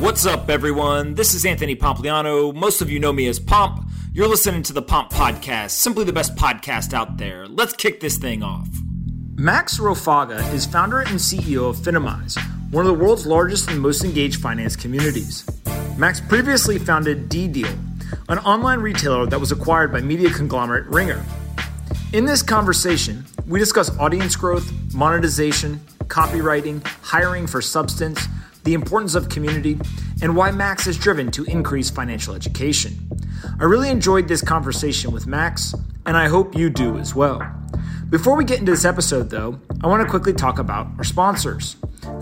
What's up, everyone? This is Anthony Pompliano. Most of you know me as Pomp. You're listening to the Pomp Podcast, simply the best podcast out there. Let's kick this thing off. Max Rofagha is founder and CEO of Finimize, one of the world's largest and most engaged finance communities. Max previously founded DeinDeal, an online retailer that was acquired by media conglomerate Ringier. In this conversation, we discuss audience growth, monetization, copywriting, hiring for substance, the importance of community, and why Max is driven to increase financial education. I really enjoyed this conversation with Max, and I hope you do as well. Before we get into this episode, though, I want to quickly talk about our sponsors.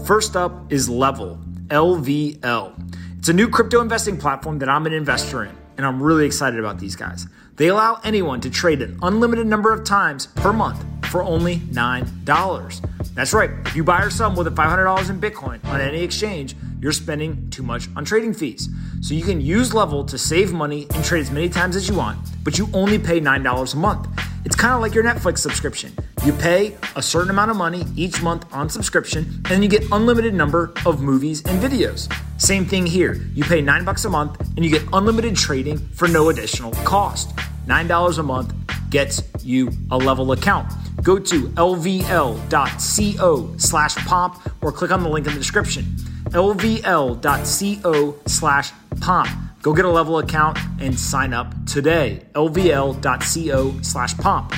First up is Level, LVL. It's a new crypto investing platform that I'm an investor in, and I'm really excited about these guys. They allow anyone to trade an unlimited number of times per month for only $9. That's right, if you buy or sell more than $500 in Bitcoin on any exchange, you're spending too much on trading fees. So you can use Level to save money and trade as many times as you want, but you only pay $9 a month. It's kind of like your Netflix subscription. You pay a certain amount of money each month on subscription, and then you get unlimited number of movies and videos. Same thing here. You pay 9 bucks a month and you get unlimited trading for no additional cost. $9 a month gets you a level account. Go to lvl.co slash pomp or click on the link in the description. lvl.co slash pomp. Go get a level account and sign up today. lvl.co slash pomp.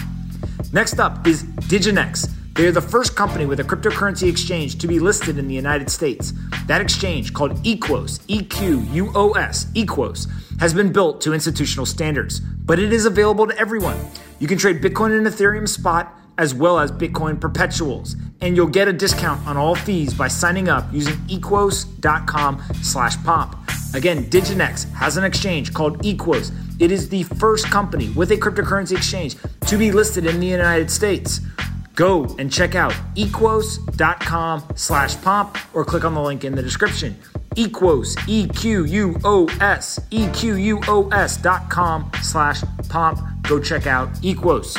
Next up is Diginex. They are the first company with a cryptocurrency exchange to be listed in the United States. That exchange, called Equos, E Q U O S, Equos, has been built to institutional standards, but it is available to everyone. You can trade Bitcoin and Ethereum spot as well as Bitcoin perpetuals, and you'll get a discount on all fees by signing up using equos.com slash pomp. Again, Diginex has an exchange called Equos. It is the first company with a cryptocurrency exchange to be listed in the United States. Go and check out equos.com slash pomp or click on the link in the description. Equos, E Q U O S, E Q U O S dot com slash pomp. Go check out Equos.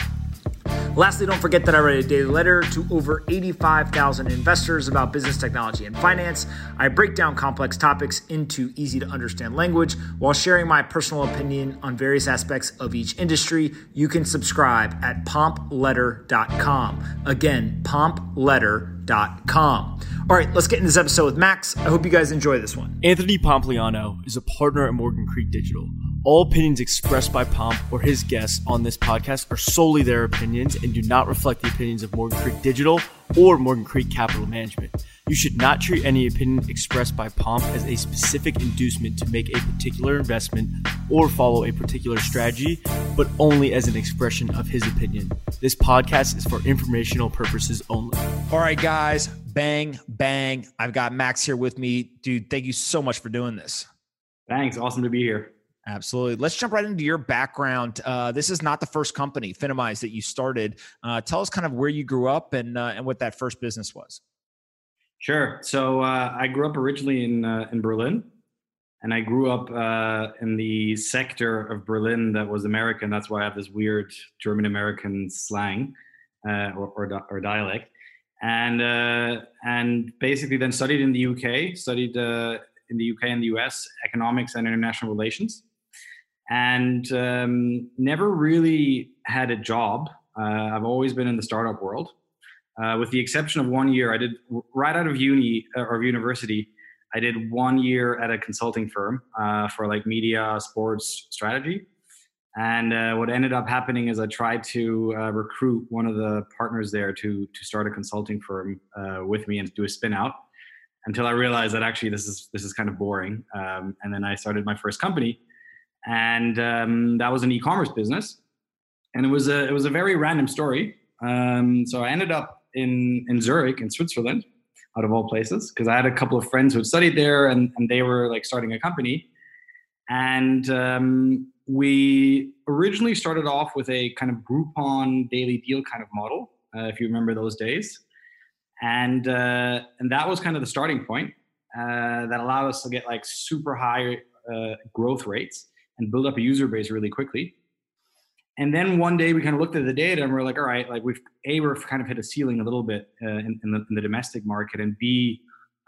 Lastly, don't forget that I write a daily letter to over 85,000 investors about business technology and finance. I break down complex topics into easy to understand language while sharing my personal opinion on various aspects of each industry. You can subscribe at pompletter.com. Again, pompletter.com. All right, let's get into this episode with Max. I hope you guys enjoy this one. Anthony Pompliano is a partner at Morgan Creek Digital. All opinions expressed by Pomp or his guests on this podcast are solely their opinions and do not reflect the opinions of Morgan Creek Digital or Morgan Creek Capital Management. You should not treat any opinion expressed by Pomp as a specific inducement to make a particular investment or follow a particular strategy, but only as an expression of his opinion. This podcast is for informational purposes only. All right, guys, bang, bang. I've got Max here with me. Dude, thank you so much for doing this. Thanks. Awesome to be here. Absolutely. Let's jump right into your background. Uh, this is not the first company, Finimize, that you started. Uh, tell us kind of where you grew up and uh, and what that first business was. Sure. So uh, I grew up originally in uh, in Berlin, and I grew up uh, in the sector of Berlin that was American. That's why I have this weird German American slang or, or, or dialect, and and basically then studied in the UK, studied in the UK and the US economics and international relations and um, never really had a job. Uh, I've always been in the startup world, uh, with the exception of one year. I did right out of uni uh, or university. I did one year at a consulting firm uh, for like media, sports strategy. And uh, what ended up happening is I tried to uh, recruit one of the partners there to to start a consulting firm with me and do a spin out. Until I realized that actually this is this is kind of boring. Um, and then I started my first company and um, that was an e-commerce business. And it was a it was a very random story. Um, so I ended up in in Zurich in Switzerland, out of all places, because I had a couple of friends who had studied there, and and they were like starting a company. And um, we originally started off with a kind of Groupon daily deal kind of model, uh, if you remember those days. And uh, and that was kind of the starting point uh, that allowed us to get like super high uh, growth rates and build up a user base really quickly. And then one day we kind of looked at the data and we're like, all right, like we've a we've kind of hit a ceiling a little bit uh, in, in, the, in, the, domestic market, and b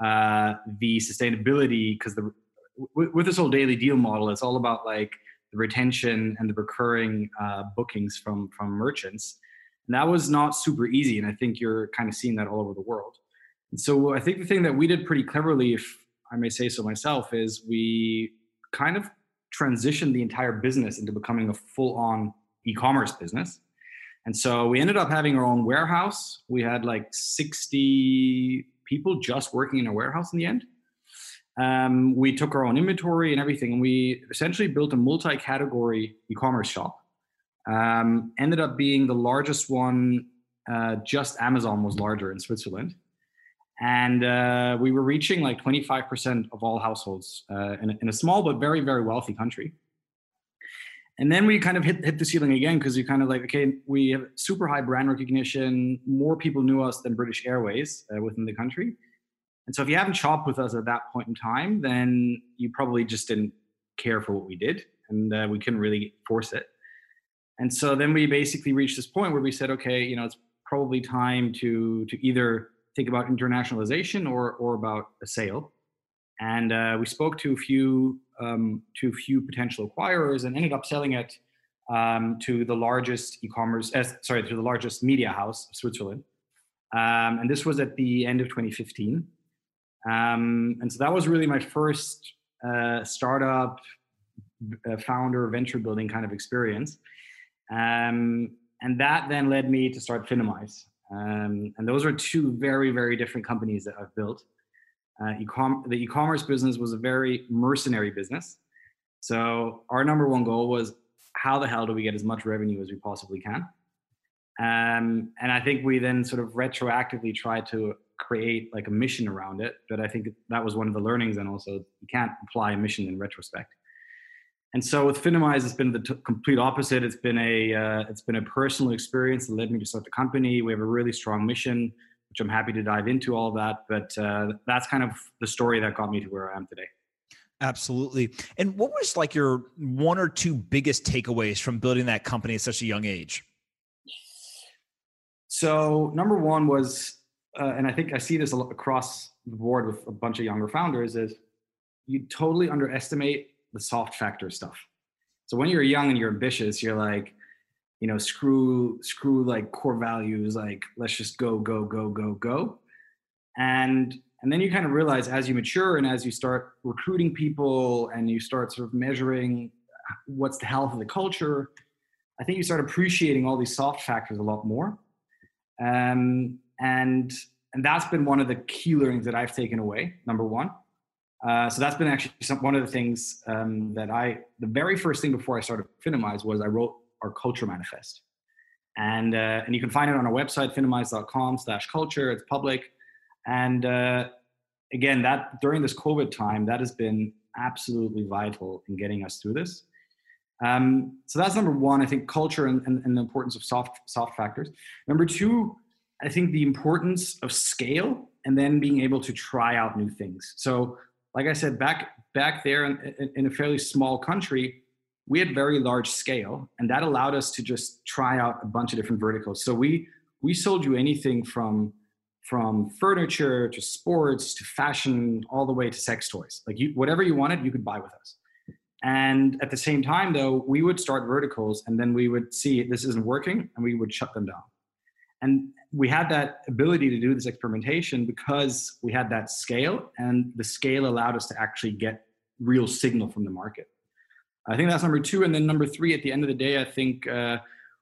uh, the sustainability because the with, with, this whole daily deal model, it's all about like the retention and the recurring uh, bookings from from merchants. And that was not super easy, and I think you're kind of seeing that all over the world. And so I think the thing that we did pretty cleverly, if I may say so myself, is we kind of transitioned the entire business into becoming a full-on e-commerce business. And so we ended up having our own warehouse. We had like 60 people just working in a warehouse in the end. Um, we took our own inventory and everything, and we essentially built a multi-category e-commerce shop. Um, ended up being the largest one. Uh, just Amazon was larger in Switzerland, and uh, we were reaching like 25% of all households uh, in, a, in, a, small but very very wealthy country. And then we kind of hit hit the ceiling again because you kind of like okay, we have super high brand recognition. More people knew us than British Airways uh, within the country and so if you haven't shopped with us at that point in time, then you probably just didn't care for what we did and uh, we couldn't really force it. And so then we basically reached this point where we said, okay, you know, it's probably time to to either think about internationalization or or about a sale. And uh, we spoke to a few um, to a few potential acquirers and ended up selling it um, to the largest e-commerce, uh, sorry, to the largest media house of Switzerland. Um, and this was at the end of 2015. Um, and so that was really my first uh, startup uh, founder venture building kind of experience. Um, and that then led me to start Finimize. Um, and those are two very, very different companies that I've built. Uh, e-com- the e-commerce business was a very mercenary business. So our number one goal was how the hell do we get as much revenue as we possibly can? Um, and I think we then sort of retroactively tried to create like a mission around it. But I think that was one of the learnings, and also you can't apply a mission in retrospect. And so with Finimize, it's been the t- complete opposite. It's been a uh, it's been a personal experience that led me to start the company. We have a really strong mission, which I'm happy to dive into all of that. But uh, that's kind of the story that got me to where I am today. Absolutely. And what was like your one or two biggest takeaways from building that company at such a young age? So number one was uh, and I think I see this across the board with a bunch of younger founders, is you totally underestimate the soft factor stuff. So when you're young and you're ambitious, you're like, you know, screw screw like core values, like let's just go go go go go, and and then you kind of realize as you mature and as you start recruiting people and you start sort of measuring what's the health of the culture, I think you start appreciating all these soft factors a lot more. Um, and and that's been one of the key learnings that I've taken away. Number one. Uh, so that's been actually some, one of the things um, that I, the very first thing before I started Finimize was I wrote our culture manifest. And, uh, and you can find it on our website, finimize.com slash culture. It's public. And uh, again, that during this COVID time, that has been absolutely vital in getting us through this. Um, so that's number one, I think culture and, and, and the importance of soft, soft factors. Number two, I think the importance of scale and then being able to try out new things. So, like I said, back back there in, in, a fairly small country, we had very large scale, and that allowed us to just try out a bunch of different verticals. So we we sold you anything from from furniture to sports to fashion, all the way to sex toys. Like you, whatever you wanted, you could buy with us. And at the same time, though, we would start verticals, and then we would see this isn't working, and we would shut them down. And we had that ability to do this experimentation because we had that scale, and the scale allowed us to actually get real signal from the market. I think that's number two. And then number three, at the end of the day, I think uh,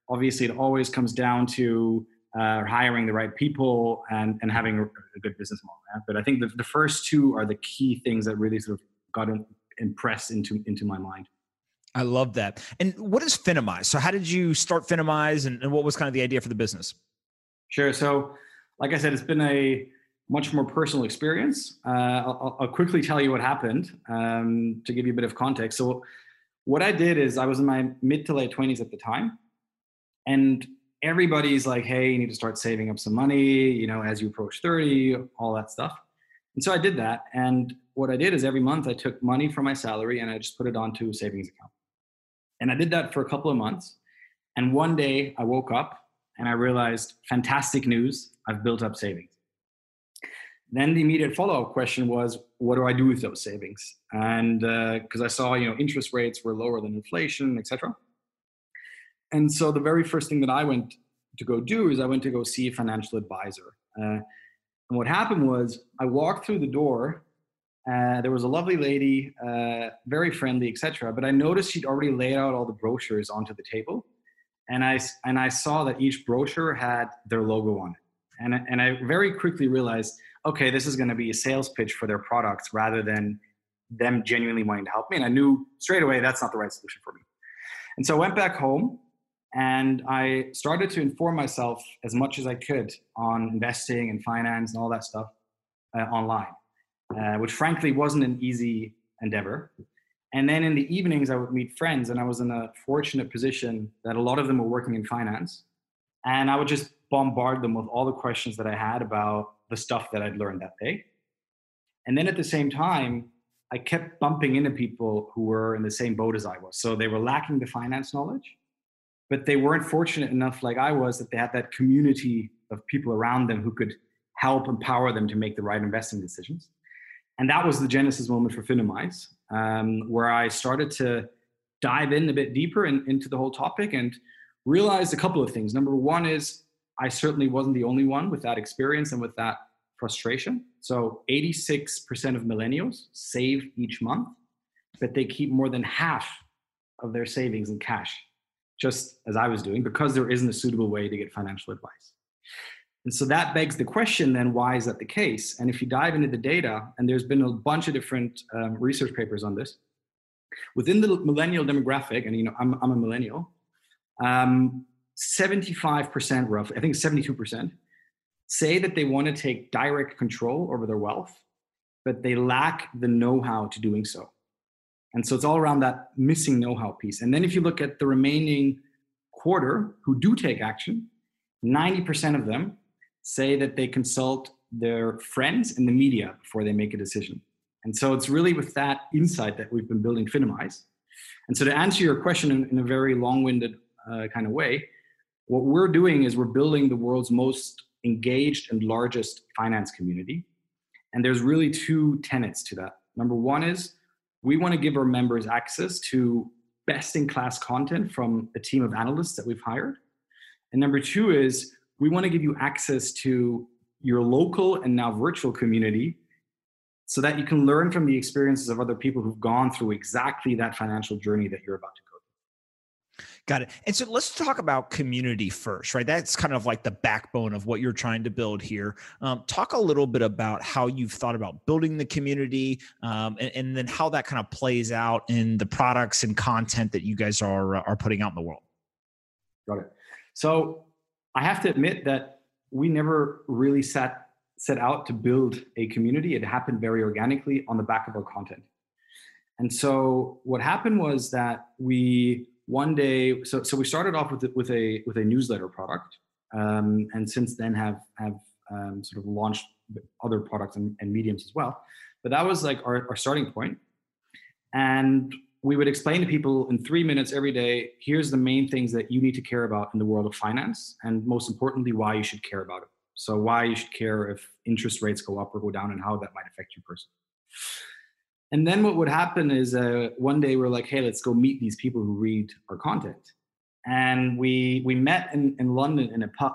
obviously it always comes down to uh, hiring the right people and, and having a, good business model. But I think the, the first two are the key things that really sort of got impressed into, into my mind. I love that. And what is Finimize? So how did you start Finimize and, and what was kind of the idea for the business? Sure. So, like I said, it's been a much more personal experience. Uh, I'll, I'll, quickly tell you what happened um, to give you a bit of context. So, what I did is I was in my mid to late 20s at the time, and everybody's like, hey, you need to start saving up some money, you know, as you approach 30, all that stuff. And so I did that. And what I did is every month I took money from my salary and I just put it onto a savings account. And I did that for a couple of months. And one day I woke up and I realized, fantastic news, I've built up savings. then the immediate follow-up question was, what do I do with those savings? And because uh, I saw, you know, interest rates were lower than inflation, etc. And so the very first thing that I went to go do is I went to go see a financial advisor. Uh, and what happened was I walked through the door. Uh, there was a lovely lady, uh, very friendly, etc. But I noticed she'd already laid out all the brochures onto the table, and I and I saw that each brochure had their logo on it. And and I very quickly realized, okay, this is going to be a sales pitch for their products rather than them genuinely wanting to help me. And I knew straight away that's not the right solution for me. And so I went back home and I started to inform myself as much as I could on investing and finance and all that stuff uh, online, uh, which frankly wasn't an easy endeavor. And then in the evenings, I would meet friends, and I was in a fortunate position that a lot of them were working in finance. And I would just bombard them with all the questions that I had about the stuff that I'd learned that day. And then at the same time, I kept bumping into people who were in the same boat as I was. So they were lacking the finance knowledge, but they weren't fortunate enough, like I was, that they had that community of people around them who could help empower them to make the right investing decisions. And that was the genesis moment for Finimize, um, where I started to dive in a bit deeper in, into the whole topic and realized a couple of things. Number one is I certainly wasn't the only one with that experience and with that frustration. So 86% of millennials save each month, but they keep more than half of their savings in cash just as I was doing, because there isn't a suitable way to get financial advice. And so that begs the question then, why is that the case? And if you dive into the data, and there's been a bunch of different um, research papers on this, within the millennial demographic, and you know, I'm, I'm a millennial, um, 75% roughly, I think 72%, say that they want to take direct control over their wealth, but they lack the know how to doing so. And so it's all around that missing know how piece. And then if you look at the remaining quarter who do take action, 90% of them say that they consult their friends and the media before they make a decision. And so it's really with that insight that we've been building Finimize. And so to answer your question in, in a very long-winded uh, kind of way, what we're doing is we're building the world's most engaged and largest finance community. And there's really two tenets to that. Number one is we want to give our members access to best in class content from a team of analysts that we've hired. And number two is we want to give you access to your local and now virtual community so that you can learn from the experiences of other people who've gone through exactly that financial journey that you're about to go through. Got it. And so let's talk about community first, right? That's kind of like the backbone of what you're trying to build here. Um, talk a little bit about how you've thought about building the community um, and, and, then how that kind of plays out in the products and content that you guys are, uh, are putting out in the world. Got it. So I have to admit that we never really set, set out to build a community. It happened very organically on the back of our content. And so what happened was that we one day, so so we started off with with a with a newsletter product, um, and since then have have um, sort of launched other products and, and, mediums as well. But that was like our, our starting point, and we would explain to people in three minutes every day. Here's the main things that you need to care about in the world of finance, and most importantly, why you should care about it. So why you should care if interest rates go up or go down, and how that might affect you personally. And then what would happen is uh, one day we're like, hey, let's go meet these people who read our content. And we we met in, in London in a pub,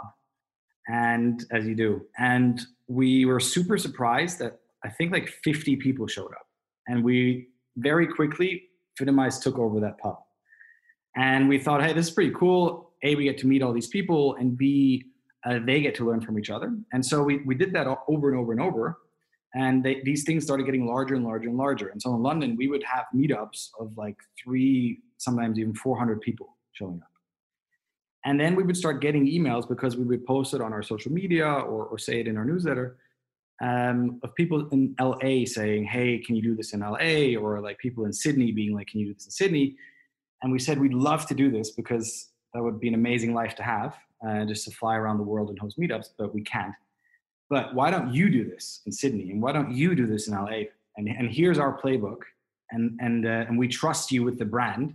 and as you do, and we were super surprised that I think like 50 people showed up, and we very quickly Finimize took over that pub, and we thought, hey, this is pretty cool. A, we get to meet all these people, and B, uh, they get to learn from each other. And so we we did that over and over and over and they, these things started getting larger and larger and larger and so in london we would have meetups of like three sometimes even 400 people showing up and then we would start getting emails because we would post it on our social media or, or say it in our newsletter um, of people in la saying hey can you do this in la or like people in sydney being like can you do this in sydney and we said we'd love to do this because that would be an amazing life to have uh, just to fly around the world and host meetups but we can't but why don't you do this in Sydney? And why don't you do this in LA? And, and here's our playbook. And, and, uh, and we trust you with the brand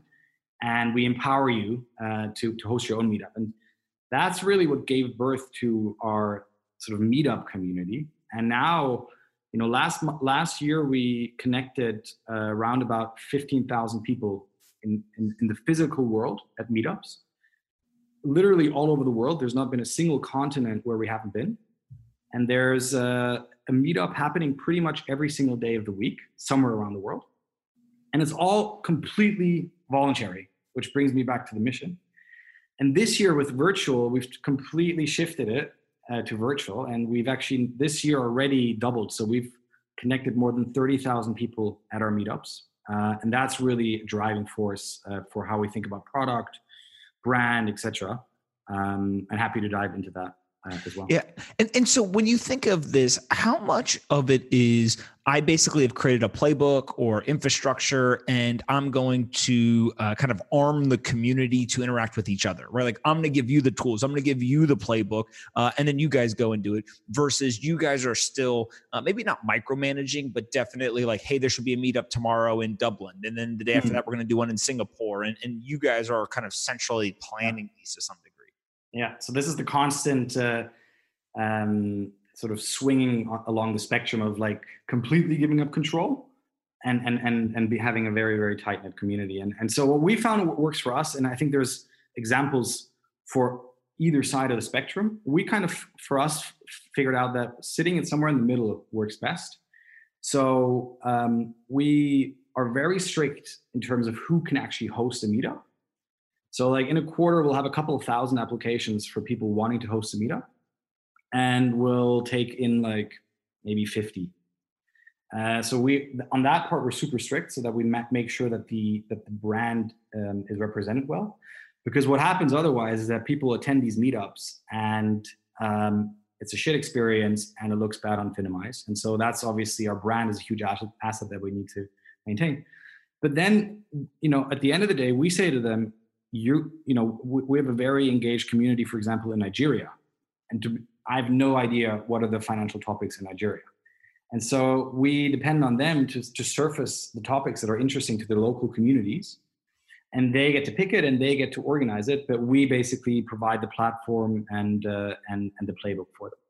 and we empower you uh, to, to host your own meetup. And that's really what gave birth to our sort of meetup community. And now, you know, last last year we connected uh, around about fifteen thousand people in, in in the physical world at meetups. Literally all over the world. There's not been a single continent where we haven't been. And there's a, a meetup happening pretty much every single day of the week, somewhere around the world. And it's all completely voluntary, which brings me back to the mission. And this year with virtual, we've completely shifted it uh, to virtual, and we've actually this year already doubled. So we've connected more than 30,000 people at our meetups. Uh, and that's really a driving force uh, for how we think about product, brand, etc. Um, I'm happy to dive into that uh, as well. Yeah. And, and so when you think of this, how much of it is I basically have created a playbook or infrastructure and I'm going to uh, kind of arm the community to interact with each other, right? Like I'm going to give you the tools, I'm going to give you the playbook, uh, and then you guys go and do it versus you guys are still uh, maybe not micromanaging, but definitely like, hey, there should be a meetup tomorrow in Dublin. And then the day after mm-hmm. that, we're going to do one in Singapore. And, and you guys are kind of centrally planning these to some degree. Yeah. So this is the constant uh, um, sort of swinging along the spectrum of like completely giving up control and and and and be having a very very tight knit community. And and so what we found what works for us, and I think there's examples for either side of the spectrum. We kind of for us figured out that sitting in somewhere in the middle works best. So um, we are very strict in terms of who can actually host a meetup so like in a quarter, we'll have a couple of thousand applications for people wanting to host a meetup, and we'll take in like maybe 50. Uh, so we on that part we're super strict so that we make sure that the that the brand um, is represented well. Because what happens otherwise is that people attend these meetups and um, it's a shit experience and it looks bad on Finimize. And so that's obviously our brand is a huge asset, asset that we need to maintain. But then, you know, at the end of the day, we say to them, you you know we, have a very engaged community for example in nigeria. And to, i have no idea what are the financial topics in nigeria. And so we depend on them to, to surface the topics that are interesting to their local communities. And they get to pick it and they get to organize it but we basically provide the platform and uh, and and the playbook for them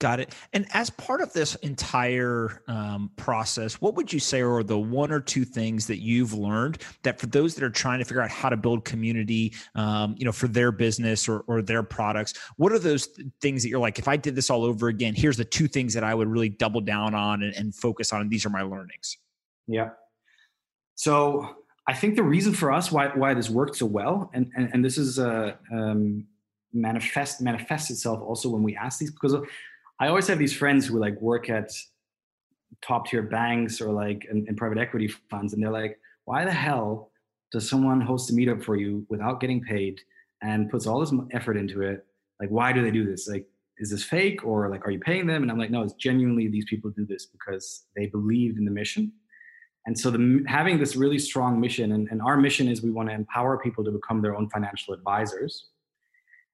Got it. And as part of this entire um, process, what would you say are the one or two things that you've learned that for those that are trying to figure out how to build community, um, you know, for their business or, or their products, what are those th- things that you're like, if I did this all over again, here's the two things that I would really double down on and, and focus on. And these are my learnings. Yeah. So I think the reason for us why why this worked so well, and and, and this is uh, um, manifest manifests itself also when we ask these because I always have these friends who like work at top tier banks or like in, in, private equity funds, and they're like, why the hell does someone host a meetup for you without getting paid and puts all this effort into it? Like, why do they do this? Like, is this fake or like, are you paying them? And I'm like, no, it's genuinely these people do this because they believe in the mission. And so the, having this really strong mission, and, and our mission is we want to empower people to become their own financial advisors.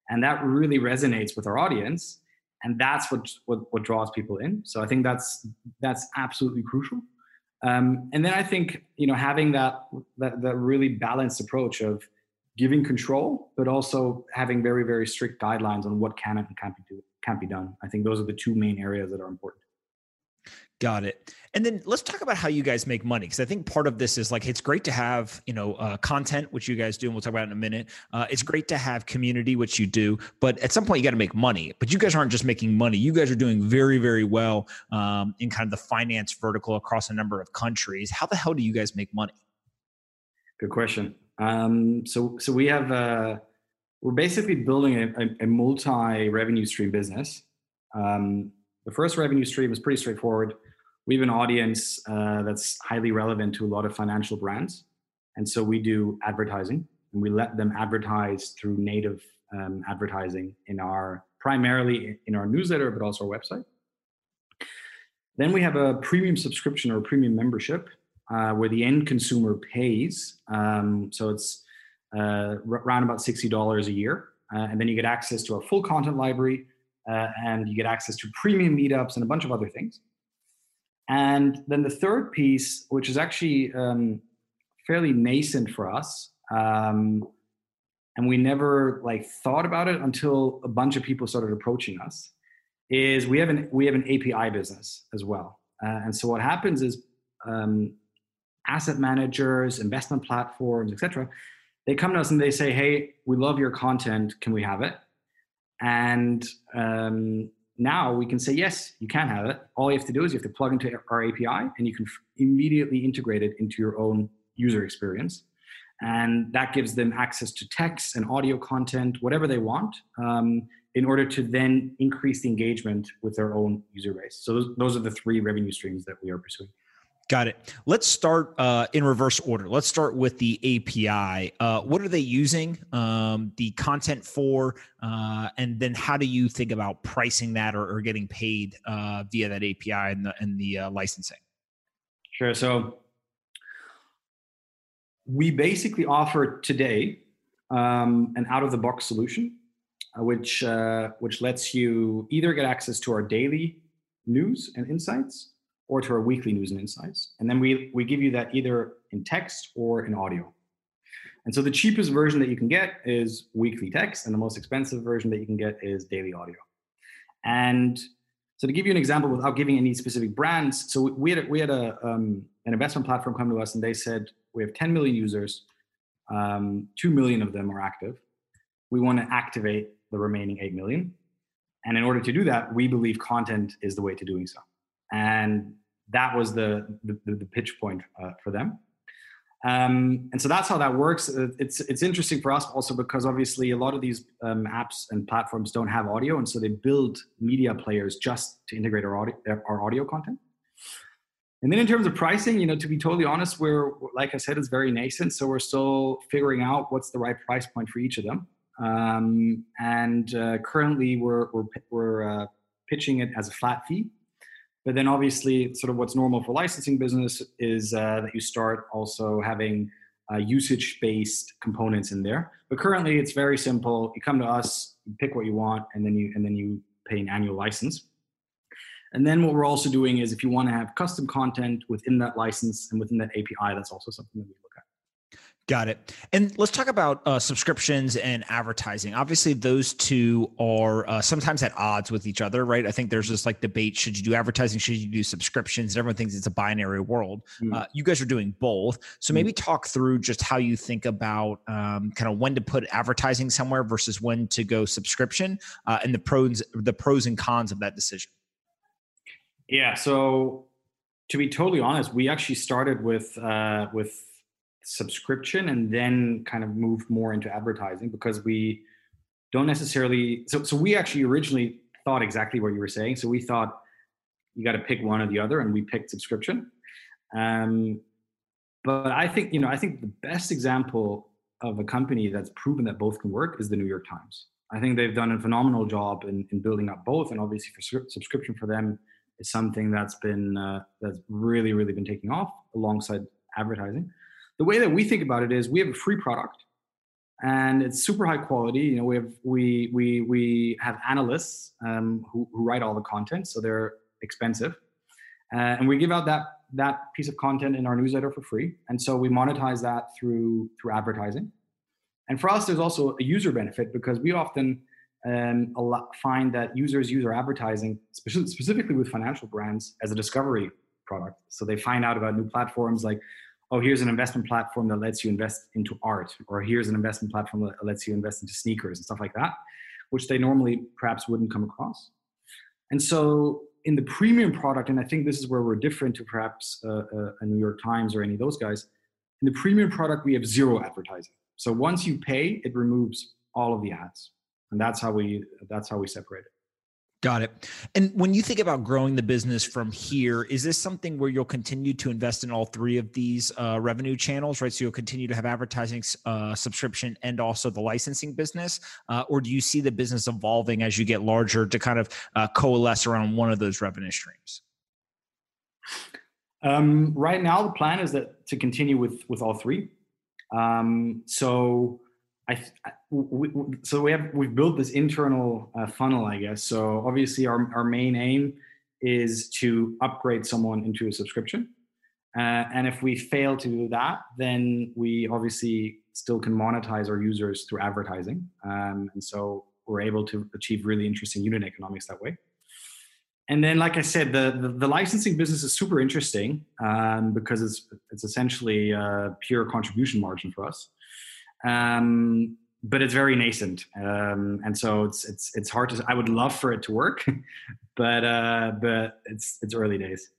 And that really resonates with our audience and that's what, what, what draws people in. So I think that's that's absolutely crucial. Um, and then I think you know having that, that that really balanced approach of giving control, but also having very very strict guidelines on what can and can't be do, can't be done. I think those are the two main areas that are important. Got it. And then let's talk about how you guys make money because I think part of this is like it's great to have you know uh, content which you guys do and we'll talk about in a minute. Uh, it's great to have community which you do, but at some point you got to make money. But you guys aren't just making money; you guys are doing very very well um, in kind of the finance vertical across a number of countries. How the hell do you guys make money? Good question. Um, so so we have uh, we're basically building a, a, multi revenue stream business. Um, the first revenue stream is pretty straightforward we have an audience uh, that's highly relevant to a lot of financial brands. And so we do advertising and we let them advertise through native um, advertising in our primarily in our newsletter, but also our website. Then we have a premium subscription or premium membership uh, where the end consumer pays. Um, so it's uh, around about $60 a year. Uh, and then you get access to our full content library uh, and you get access to premium meetups and a bunch of other things. And then the third piece, which is actually um, fairly nascent for us, um, and we never like thought about it until a bunch of people started approaching us, is we have an we have an API business as well. Uh, and so what happens is um, asset managers, investment platforms, etc. They come to us and they say, "Hey, we love your content. Can we have it?" And um, now we can say, "Yes, you can have it. All you have to do is you have to plug into our API, and you can immediately integrate it into your own user experience." And that gives them access to text and audio content, whatever they want, um, in order to then increase the engagement with their own user base. So those, those are the three revenue streams that we are pursuing. Got it. Let's start uh, in reverse order. Let's start with the API. Uh, what are they using um, the content for? Uh, and then how do you think about pricing that or, or getting paid uh, via that API and the, and the uh, licensing? Sure. So we basically offer today um, an out of the box solution, uh, which, which lets you either get access to our daily news and insights or to our weekly news and insights. And then we, we give you that either in text or in audio. And so the cheapest version that you can get is weekly text, and the most expensive version that you can get is daily audio. And so to give you an example without giving any specific brands, so we had we had a um, an investment platform come to us and they said we have 10 million users, um, two million of them are active. We want to activate the remaining eight million, and in order to do that, we believe content is the way to doing so and that was the the, the pitch point uh, for them. Um, and so that's how that works. Uh, it's it's interesting for us also because obviously a lot of these um, apps and platforms don't have audio, and so they build media players just to integrate our audio our audio content. And then in terms of pricing, you know, to be totally honest, we're like I said, it's very nascent, so we're still figuring out what's the right price point for each of them. Um, and uh, currently, we're we're, we're uh, pitching it as a flat fee, but then obviously, sort of what's normal for licensing business is uh, that you start also having uh, usage-based components in there. But currently, it's very simple. You come to us, you pick what you want, and then you and then you pay an annual license. And then what we're also doing is if you want to have custom content within that license and within that API, that's also something that we. Got it. And let's talk about uh, subscriptions and advertising. Obviously, those two are uh, sometimes at odds with each other, right? I think there's this like debate: should you do advertising? Should you do subscriptions? And Everyone thinks it's a binary world. Mm. Uh, you guys are doing both, so maybe mm. talk through just how you think about um, kind of when to put advertising somewhere versus when to go subscription, uh, and the pros the pros and cons of that decision. Yeah. So to be totally honest, we actually started with uh, with subscription and then kind of moved more into advertising because we don't necessarily so so we actually originally thought exactly what you were saying. So we thought you got to pick one or the other and we picked subscription. Um, but i think you know i think the best example of a company that's proven that both can work is the new york times. I think they've done a phenomenal job in, in building up both and obviously for subscription for them is something that's been uh, that's really really been taking off alongside advertising the way that we think about it is we have a free product and it's super high quality. You know we have we we we have analysts um, who, who write all the content so they're expensive. Uh, and we give out that that piece of content in our newsletter for free and so we monetize that through through advertising. And for us there's also a user benefit because we often um, find that users use our advertising specifically with financial brands as a discovery product. So they find out about new platforms like oh, here's an investment platform that lets you invest into art, or here's an investment platform that lets you invest into sneakers and stuff like that, which they normally perhaps wouldn't come across. And so in the premium product, and I think this is where we're different to perhaps uh, uh, a New York Times or any of those guys, in the premium product, we have zero advertising. So once you pay, it removes all of the ads. And that's how we that's how we separate it. Got it. And when you think about growing the business from here, is this something where you'll continue to invest in all three of these uh, revenue channels, right? So you'll continue to have advertising, uh, subscription, and also the licensing business, uh, or do you see the business evolving as you get larger to kind of uh, coalesce around one of those revenue streams? Um, right now, the plan is that to continue with with all three. Um, so I, we, so we have we've built this internal uh, funnel, I guess. So obviously, our our main aim is to upgrade someone into a subscription, uh, and if we fail to do that, then we obviously still can monetize our users through advertising, um, and so we're able to achieve really interesting unit economics that way. and then, like I said, the, the, the licensing business is super interesting um, because it's it's essentially a pure contribution margin for us, um, but it's very nascent, um, and so it's it's it's hard to. I would love for it to work, but uh, but it's it's early days.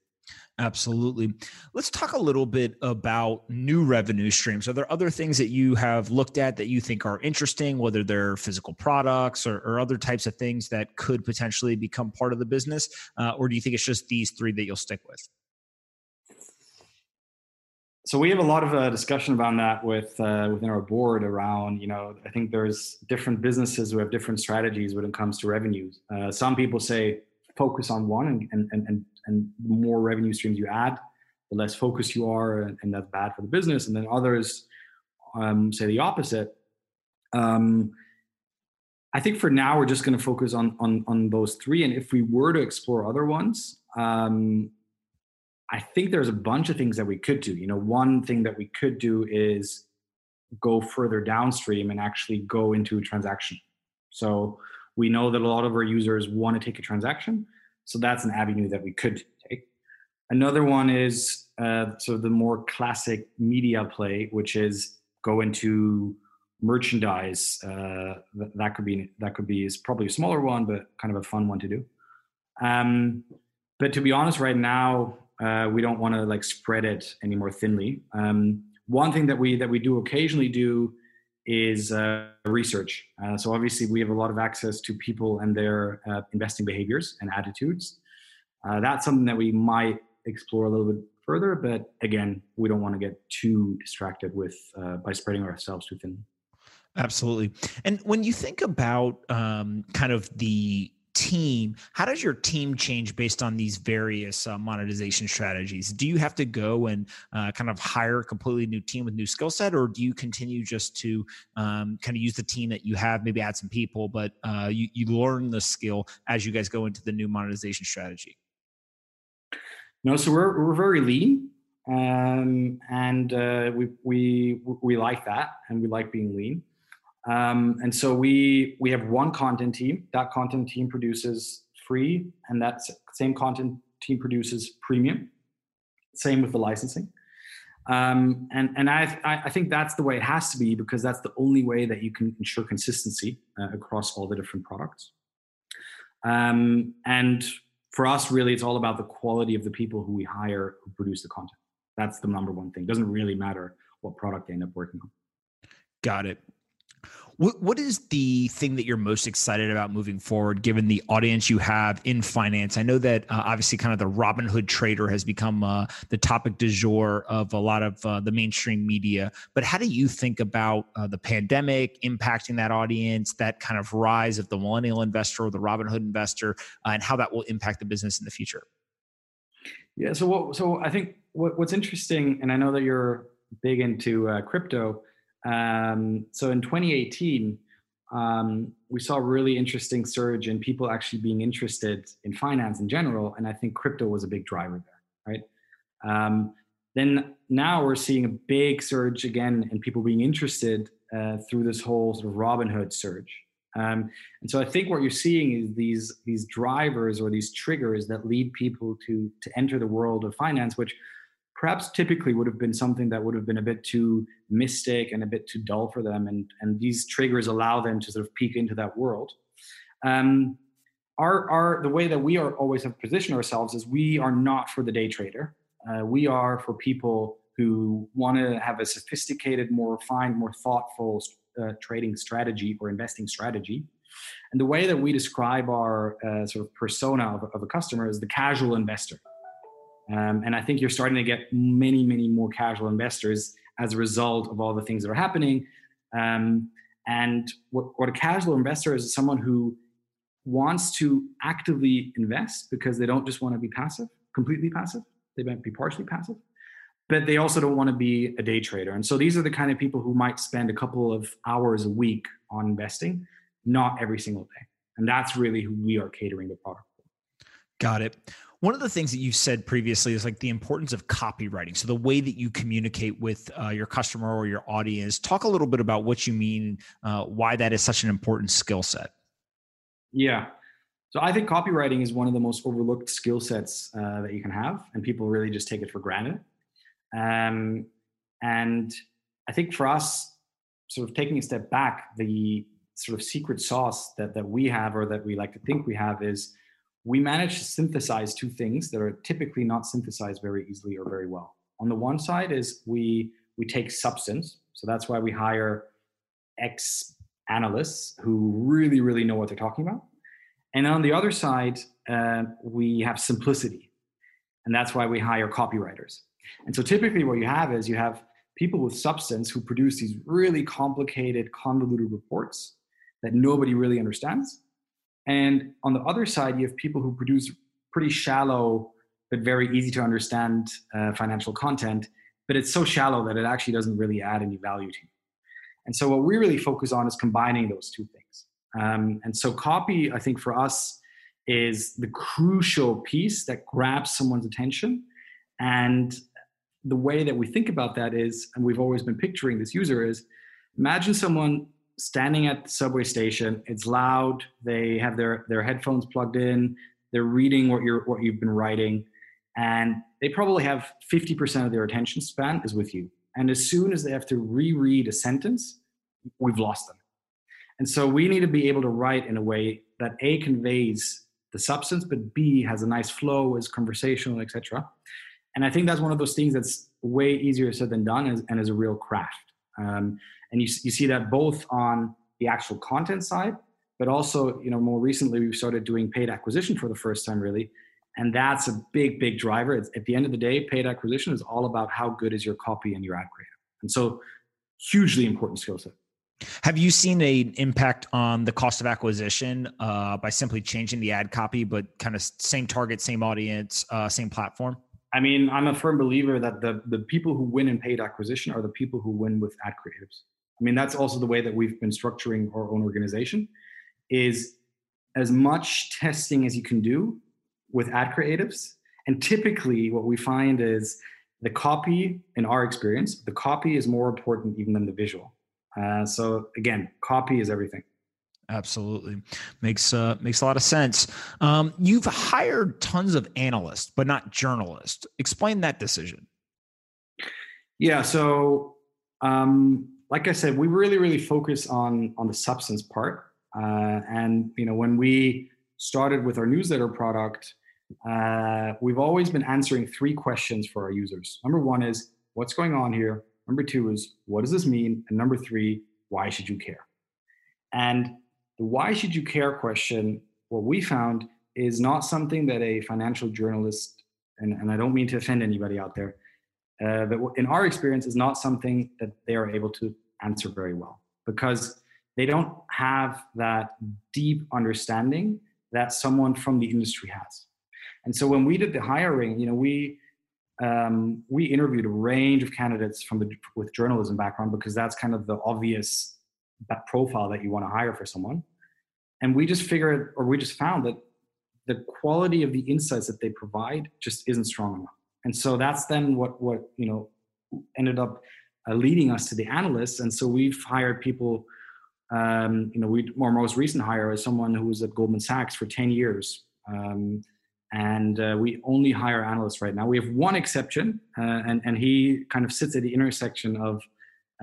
Absolutely. Let's talk a little bit about new revenue streams. Are there other things that you have looked at that you think are interesting, whether they're physical products or, or other types of things that could potentially become part of the business? Uh, or do you think it's just these three that you'll stick with? So we have a lot of uh, discussion about that with uh, within our board around, you know, I think there's different businesses who have different strategies when it comes to revenues. Uh, some people say focus on one and, and, and, and the more revenue streams you add, the less focused you are, and, and that's bad for the business. And then others um, say the opposite. Um, I think for now we're just going to focus on on on those three, and if we were to explore other ones, um, I think there's a bunch of things that we could do. You know, one thing that we could do is go further downstream and actually go into a transaction. So we know that a lot of our users want to take a transaction. So that's an avenue that we could take. Another one is uh, sort of the more classic media play, which is go into merchandise. Uh, that could be that could be is probably a smaller one, but kind of a fun one to do. Um, but to be honest, right now uh, we don't want to like spread it any more thinly. Um, one thing that we that we do occasionally do is uh, research. Uh, so obviously, we have a lot of access to people and their uh, investing behaviors and attitudes. Uh, that's something that we might explore a little bit further, but again, we don't want to get too distracted with uh, by spreading ourselves too thin. Absolutely. And when you think about um, kind of the team how does your team change based on these various uh, monetization strategies? Do you have to go and uh, kind of hire a completely new team with new skill set or do you continue just to um, kind of use the team that you have maybe add some people but uh, you, you learn the skill as you guys go into the new monetization strategy? No so we're, we're very lean um, and uh, we, we we like that and we like being lean um, and so we we have one content team. That content team produces free, and that same content team produces premium. Same with the licensing. Um, and and I I think that's the way it has to be because that's the only way that you can ensure consistency uh, across all the different products. Um, and for us, really, it's all about the quality of the people who we hire who produce the content. That's the number one thing. It doesn't really matter what product they end up working on. Got it. What what is the thing that you're most excited about moving forward, given the audience you have in finance? I know that uh, obviously, kind of the Robinhood trader has become uh, the topic du jour of a lot of uh, the mainstream media. But how do you think about uh, the pandemic impacting that audience, that kind of rise of the millennial investor or the Robinhood investor, uh, and how that will impact the business in the future? Yeah. So what, so I think what, what's interesting, and I know that you're big into uh, crypto um, so in 2018, um, we saw a really interesting surge in people actually being interested in finance in general, and I think crypto was a big driver there, right? Um, then now we're seeing a big surge again in people being interested uh, through this whole sort of Robinhood surge. Um, and so I think what you're seeing is these these drivers or these triggers that lead people to to enter the world of finance, which perhaps typically would have been something that would have been a bit too mystic and a bit too dull for them. And, and these triggers allow them to sort of peek into that world. Um, our, our, the way that we are always have positioned ourselves is we are not for the day trader. Uh, we are for people who want to have a sophisticated, more refined, more thoughtful uh, trading strategy or investing strategy. And the way that we describe our uh, sort of persona of, of a customer is the casual investor. Um, and I think you're starting to get many, many more casual investors as a result of all the things that are happening. Um, and what, what a casual investor is, is someone who wants to actively invest because they don't just want to be passive, completely passive. They might be partially passive, but they also don't want to be a day trader. And so these are the kind of people who might spend a couple of hours a week on investing, not every single day. And that's really who we are catering the product for. Got it. One of the things that you said previously is like the importance of copywriting. So the way that you communicate with uh, your customer or your audience. Talk a little bit about what you mean, uh, why that is such an important skill set. Yeah. So I think copywriting is one of the most overlooked skill sets uh, that you can have, and people really just take it for granted. Um, and I think for us, sort of taking a step back, the sort of secret sauce that that we have, or that we like to think we have, is we manage to synthesize two things that are typically not synthesized very easily or very well. On the one side is we we take substance, so that's why we hire ex analysts who really really know what they're talking about and on the other side, uh, we have simplicity. And that's why we hire copywriters. And so typically, what you have is you have people with substance who produce these really complicated, convoluted reports that nobody really understands. And on the other side, you have people who produce pretty shallow, but very easy to understand uh, financial content. But it's so shallow that it actually doesn't really add any value to you. And so, what we really focus on is combining those two things. Um, and so, copy, I think for us, is the crucial piece that grabs someone's attention. And the way that we think about that is, and we've always been picturing this user is imagine someone standing at the subway station, it's loud, they have their, their headphones plugged in, they're reading what you're what you've been writing, and they probably have 50% of their attention span is with you. And as soon as they have to reread a sentence, we've lost them. And so we need to be able to write in a way that A conveys the substance, but B has a nice flow, is conversational, etc. And I think that's one of those things that's way easier said than done and, is a real craft. Um, and you, you see that both on the actual content side, but also, you know, more recently we've started doing paid acquisition for the first time, really. And that's a big, big driver. It's, at the end of the day, paid acquisition is all about how good is your copy and your ad creative. And so, hugely important skill set. Have you seen an impact on the cost of acquisition uh, by simply changing the ad copy, but kind of same target, same audience, uh, same platform? I mean, I'm a firm believer that the the people who win in paid acquisition are the people who win with ad creatives. I mean, that's also the way that we've been structuring our own organization. Is as much testing as you can do with ad creatives, and typically what we find is the copy. In our experience, the copy is more important even than the visual uh, so again, copy is everything. Absolutely, makes uh, makes a lot of sense. Um, you've hired tons of analysts, but not journalists. Explain that decision. Yeah, so um, like I said, we really really focus on on the substance part, uh, and you know when we started with our newsletter product, uh, we've always been answering three questions for our users. Number one is what's going on here. Number two is, what does this mean? And number three, why should you care? And the why should you care question, what we found is not something that a financial journalist, and, and I don't mean to offend anybody out there, uh, but in our experience, is not something that they are able to answer very well because they don't have that deep understanding that someone from the industry has. And so when we did the hiring, you know, we um, we interviewed a range of candidates from the with journalism background because that's kind of the obvious that profile that you want to hire for someone. And we just figured, or we just found that the quality of the insights that they provide just isn't strong enough. And so that's then what what you know ended up uh, leading us to the analysts. And so we've hired people. Um, you know, we our most recent hire is someone who was at Goldman Sachs for ten years. Um, and uh, we only hire analysts right now. We have one exception, uh, and and he kind of sits at the intersection of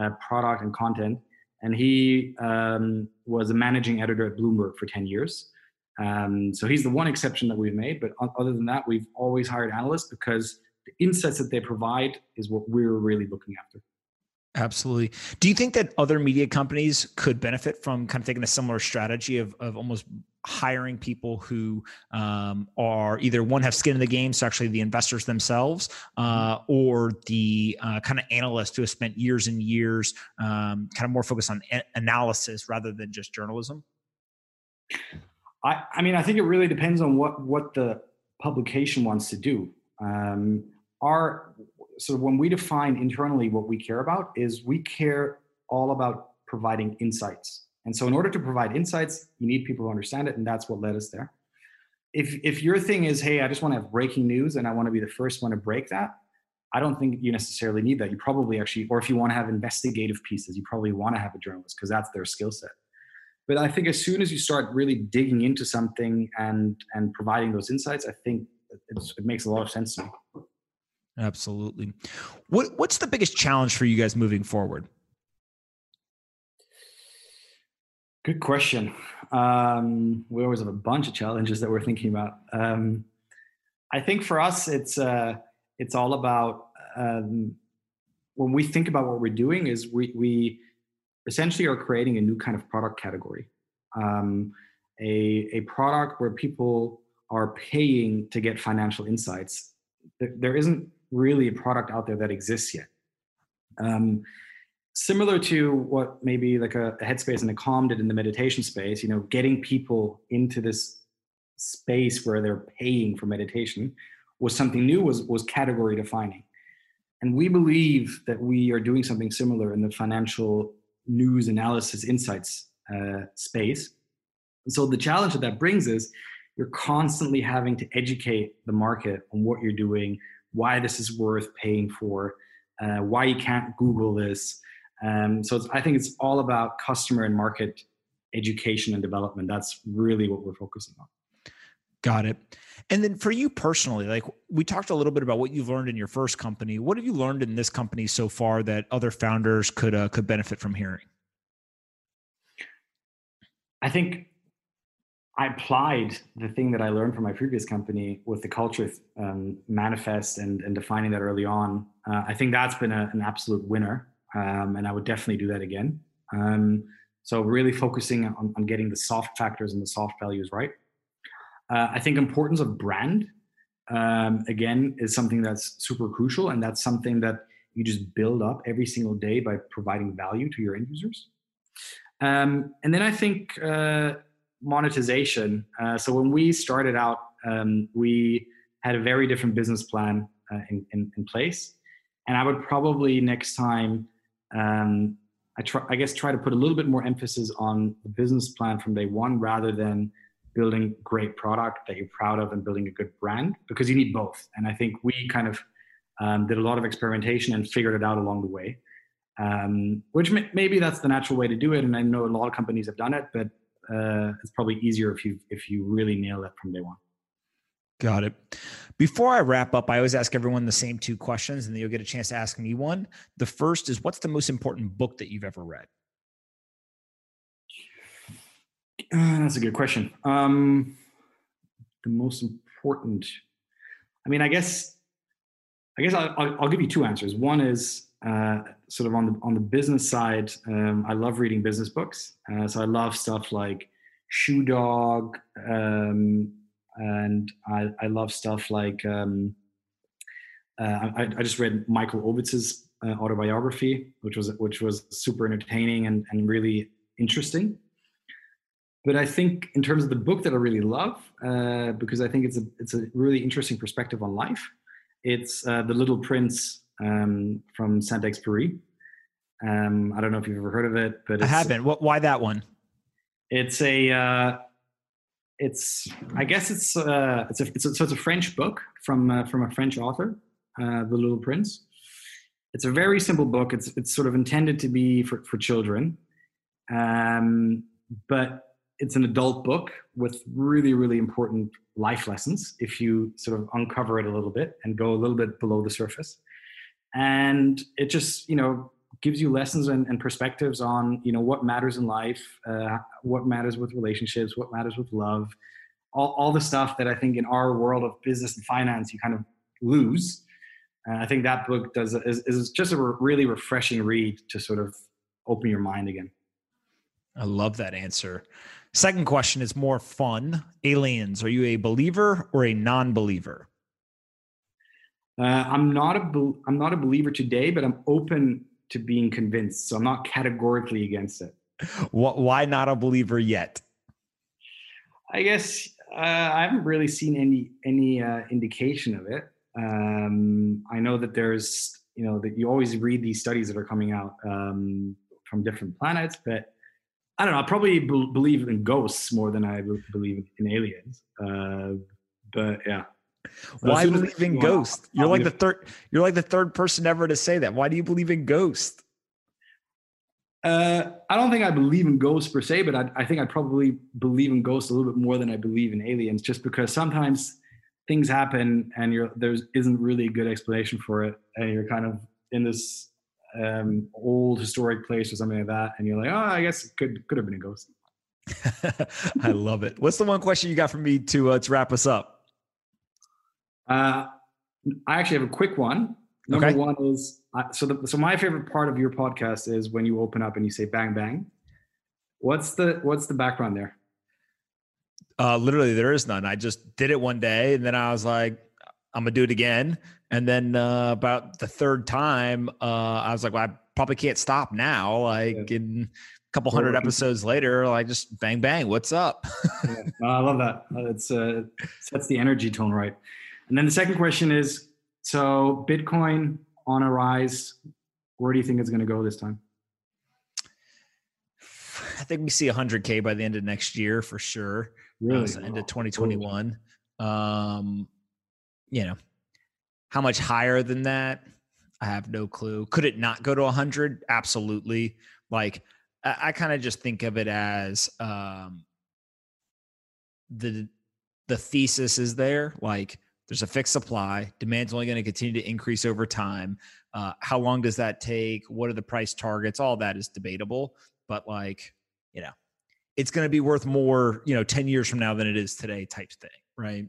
uh, product and content. And he um, was a managing editor at Bloomberg for ten years. Um, so he's the one exception that we've made. But other than that, we've always hired analysts because the insights that they provide is what we're really looking after. Absolutely. Do you think that other media companies could benefit from kind of taking a similar strategy of, of almost hiring people who um, are either one have skin in the game, so actually the investors themselves, uh, or the uh, kind of analysts who have spent years and years um, kind of more focused on a- analysis rather than just journalism? I, I mean, I think it really depends on what what the publication wants to do. Um, our so when we define internally what we care about is we care all about providing insights and so, in order to provide insights, you need people who understand it, and that's what led us there. If if your thing is, hey, I just want to have breaking news and I want to be the first one to break that, I don't think you necessarily need that. You probably actually, or if you want to have investigative pieces, you probably want to have a journalist because that's their skill set. But I think as soon as you start really digging into something and and providing those insights, I think it makes a lot of sense to me. Absolutely. What what's the biggest challenge for you guys moving forward? Good question. Um, we always have a bunch of challenges that we're thinking about. Um, I think for us, it's uh, it's all about um, when we think about what we're doing is we we essentially are creating a new kind of product category, um, a a product where people are paying to get financial insights. There isn't really a product out there that exists yet. Um, similar to what maybe like a, a headspace and a calm did in the meditation space you know getting people into this space where they're paying for meditation was something new was was category defining and we believe that we are doing something similar in the financial news analysis insights uh, space so the challenge that that brings is you're constantly having to educate the market on what you're doing why this is worth paying for uh, why you can't google this um, so I think it's all about customer and market education and development. That's really what we're focusing on. Got it. And then for you personally, like we talked a little bit about what you've learned in your first company. What have you learned in this company so far that other founders could uh, could benefit from hearing? I think I applied the thing that I learned from my previous company with the culture um, manifest and, and defining that early on. Uh, I think that's been a, an absolute winner um, and I would definitely do that again. Um, so really focusing on, on, getting the soft factors and the soft values right. Uh, I think importance of brand um, again is something that's super crucial, and that's something that you just build up every single day by providing value to your end users. Um, and then I think uh, monetization. Uh, so when we started out, um, we had a very different business plan uh, in, in, in place, and I would probably next time um, I try, I guess, try to put a little bit more emphasis on the business plan from day one rather than building great product that you're proud of and building a good brand because you need both. And I think we kind of um, did a lot of experimentation and figured it out along the way. Um, which may, maybe that's the natural way to do it, and I know a lot of companies have done it, but uh, it's probably easier if you if you really nail it from day one. Got it. Before I wrap up, I always ask everyone the same two questions, and then you'll get a chance to ask me one. The first is What's the most important book that you've ever read? Uh, that's a good question. Um, the most important, I mean, I guess, I guess I'll, I'll, give you two answers. One is uh, sort of on the on the business side. Um, I love reading business books, uh, so I love stuff like Shoe Dog. Um, and I, I love stuff like um, uh, I, I, just read Michael Ovitz's uh, autobiography, which was which was super entertaining and, and really interesting. But I think in terms of the book that I really love, uh, because I think it's a it's a really interesting perspective on life. It's uh, The Little Prince um, from Saint-Exupéry. Um, I don't know if you've ever heard of it, but I haven't. What? Why that one? It's a uh, it's I guess it's uh, it's a, it's a, so it's a French book from uh, from a French author, uh, The Little Prince. It's a very simple book. It's it's sort of intended to be for for children, um, but it's an adult book with really really important life lessons if you sort of uncover it a little bit and go a little bit below the surface. And it just you know gives you lessons and, and, perspectives on you know what matters in life uh, what matters with relationships what matters with love all, all the stuff that i think in our world of business and finance you kind of lose. And i think that book does is, is just a re- really refreshing read to sort of open your mind again. I love that answer second question is more fun aliens are you a believer or a non-believer uh, I'm not a be- I'm not a believer today, but I'm open to being convinced. So I'm not categorically against it. Why not a believer yet? I guess uh, I haven't really seen any any uh, indication of it. Um, I know that there's you know that you always read these studies that are coming out um, from different planets, but I don't know. I probably be- believe in ghosts more than I believe in aliens. Uh, but yeah. Why believe in ghosts? You're like the third. You're like the third person ever to say that. Why do you believe in ghosts? Uh, I don't think I believe in ghosts per se, but I, I think I probably believe in ghosts a little bit more than I believe in aliens, just because sometimes things happen and you're there isn't really a good explanation for it, and you're kind of in this um, old historic place or something like that, and you're like, oh, I guess it could could have been a ghost. I love it. What's the one question you got for me to uh, to wrap us up? Uh, I actually have a quick one. Number okay. one is uh, so. The, so my favorite part of your podcast is when you open up and you say "bang bang." What's the what's the background there? Uh, literally, there is none. I just did it one day, and then I was like, "I'm gonna do it again." And then uh, about the third time, uh, I was like, "Well, I probably can't stop now." Like yeah. in a couple hundred episodes later, like just bang bang. What's up? yeah. I love that. It's uh, sets the energy tone right. And then the second question is so Bitcoin on a rise. Where do you think it's going to go this time? I think we see 100k by the end of next year for sure. Really, uh, end of 2021. Um, you know, how much higher than that? I have no clue. Could it not go to 100? Absolutely. Like I, I kind of just think of it as um, the the thesis is there. Like there's a fixed supply. Demand's only going to continue to increase over time. Uh, how long does that take? What are the price targets? All that is debatable, but like, you know, it's going to be worth more, you know, 10 years from now than it is today type thing. Right.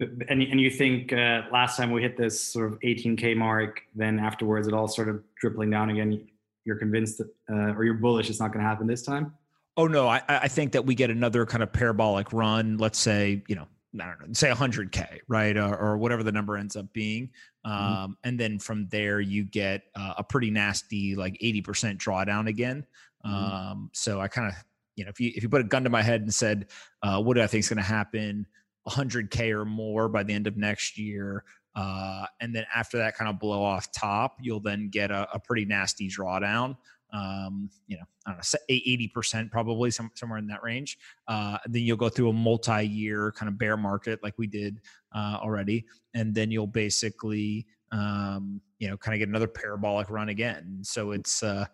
And, and you think uh, last time we hit this sort of 18K mark, then afterwards it all started dribbling down again. You're convinced that, uh, or you're bullish it's not going to happen this time? Oh, no. I, I think that we get another kind of parabolic run. Let's say, you know, I don't know, say 100K, right? Or, or whatever the number ends up being. Mm-hmm. Um, mm-hmm. And then from there, you get uh, a pretty nasty, like 80% drawdown again. Mm-hmm. Um, so I kind of, you know, if you if you put a gun to my head and said, uh, what do I think is going to happen, 100K or more by the end of next year, uh, and then after that kind of blow off top, you'll then get a, a pretty nasty drawdown um, you know, I don't know, eighty percent probably some, somewhere in that range. Uh, then you'll go through a multi-year kind of bear market like we did uh, already, and then you'll basically, um, you know, kind of get another parabolic run again. So it's, uh,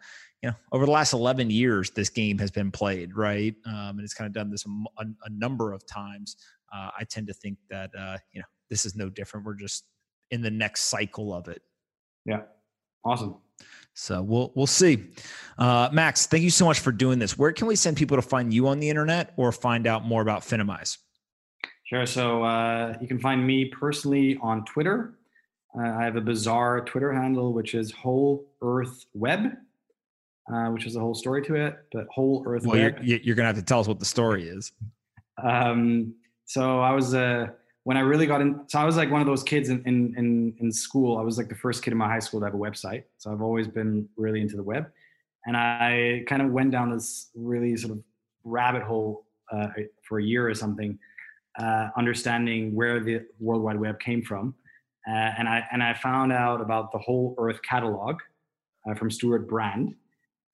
you know, over the last eleven years, this game has been played right, um, and it's kind of done this a, a number of times. Uh, I tend to think that uh, you know this is no different. We're just in the next cycle of it. Yeah, awesome. So we'll we'll see. Uh, Max, thank you so much for doing this. Where can we send people to find you on the internet or find out more about Finimize? Sure. So uh, you can find me personally on Twitter. Uh, I have a bizarre Twitter handle, which is Whole Earth Web, uh, which is a whole story to it. But Whole Earth well, Web. You're, you're, gonna have to tell us what the story is. Um, so I was uh, when I really got in, so I was like one of those kids in, in, in, in, school. I was like the first kid in my high school to have a website. So I've always been really into the web. And I kind of went down this really sort of rabbit hole uh, for a year or something, uh, understanding where the World Wide Web came from. Uh, and, I, and I found out about the whole Earth catalog uh, from Stewart Brand.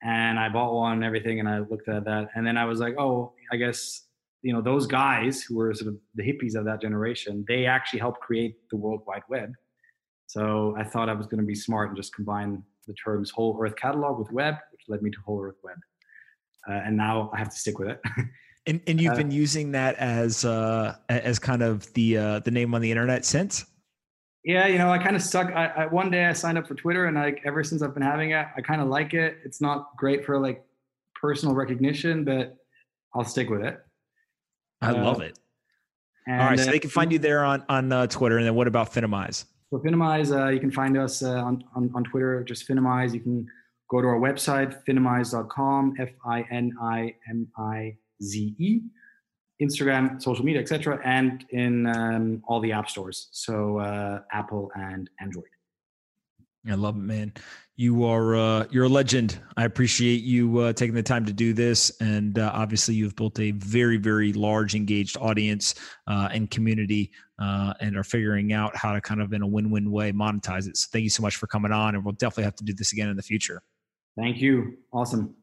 And I bought one and everything. And I looked at that. And then I was like, oh, I guess you know those guys who were sort of the hippies of that generation they actually helped create the world wide web. So i thought i was going to be smart and just combine the terms whole earth catalog with web which led me to whole earth web. Uh, and now i have to stick with it. And, and you've uh, been using that as uh as kind of the uh the name on the internet since? Yeah you know i kind of stuck I, I one day i signed up for twitter and like ever since i've been having it i kind of like it. It's not great for like personal recognition but i'll stick with it I uh, love it. All right, so they can find you there on on uh, Twitter, and then what about Finimize? So Finimize, uh, you can find us uh, on, on, on Twitter, just Finimize. You can go to our website, finimize.com, F-I-N-I-M-I-Z-E, Instagram, social media, etc., and in um, all the app stores, so uh, Apple and Android. I love it, man. You are uh, you're a legend. I appreciate you uh, taking the time to do this, and uh, obviously you've built a very very large engaged audience uh, and community, uh, and are figuring out how to kind of in a win win way monetize it. So thank you so much for coming on, and we'll definitely have to do this again in the future. Thank you. Awesome.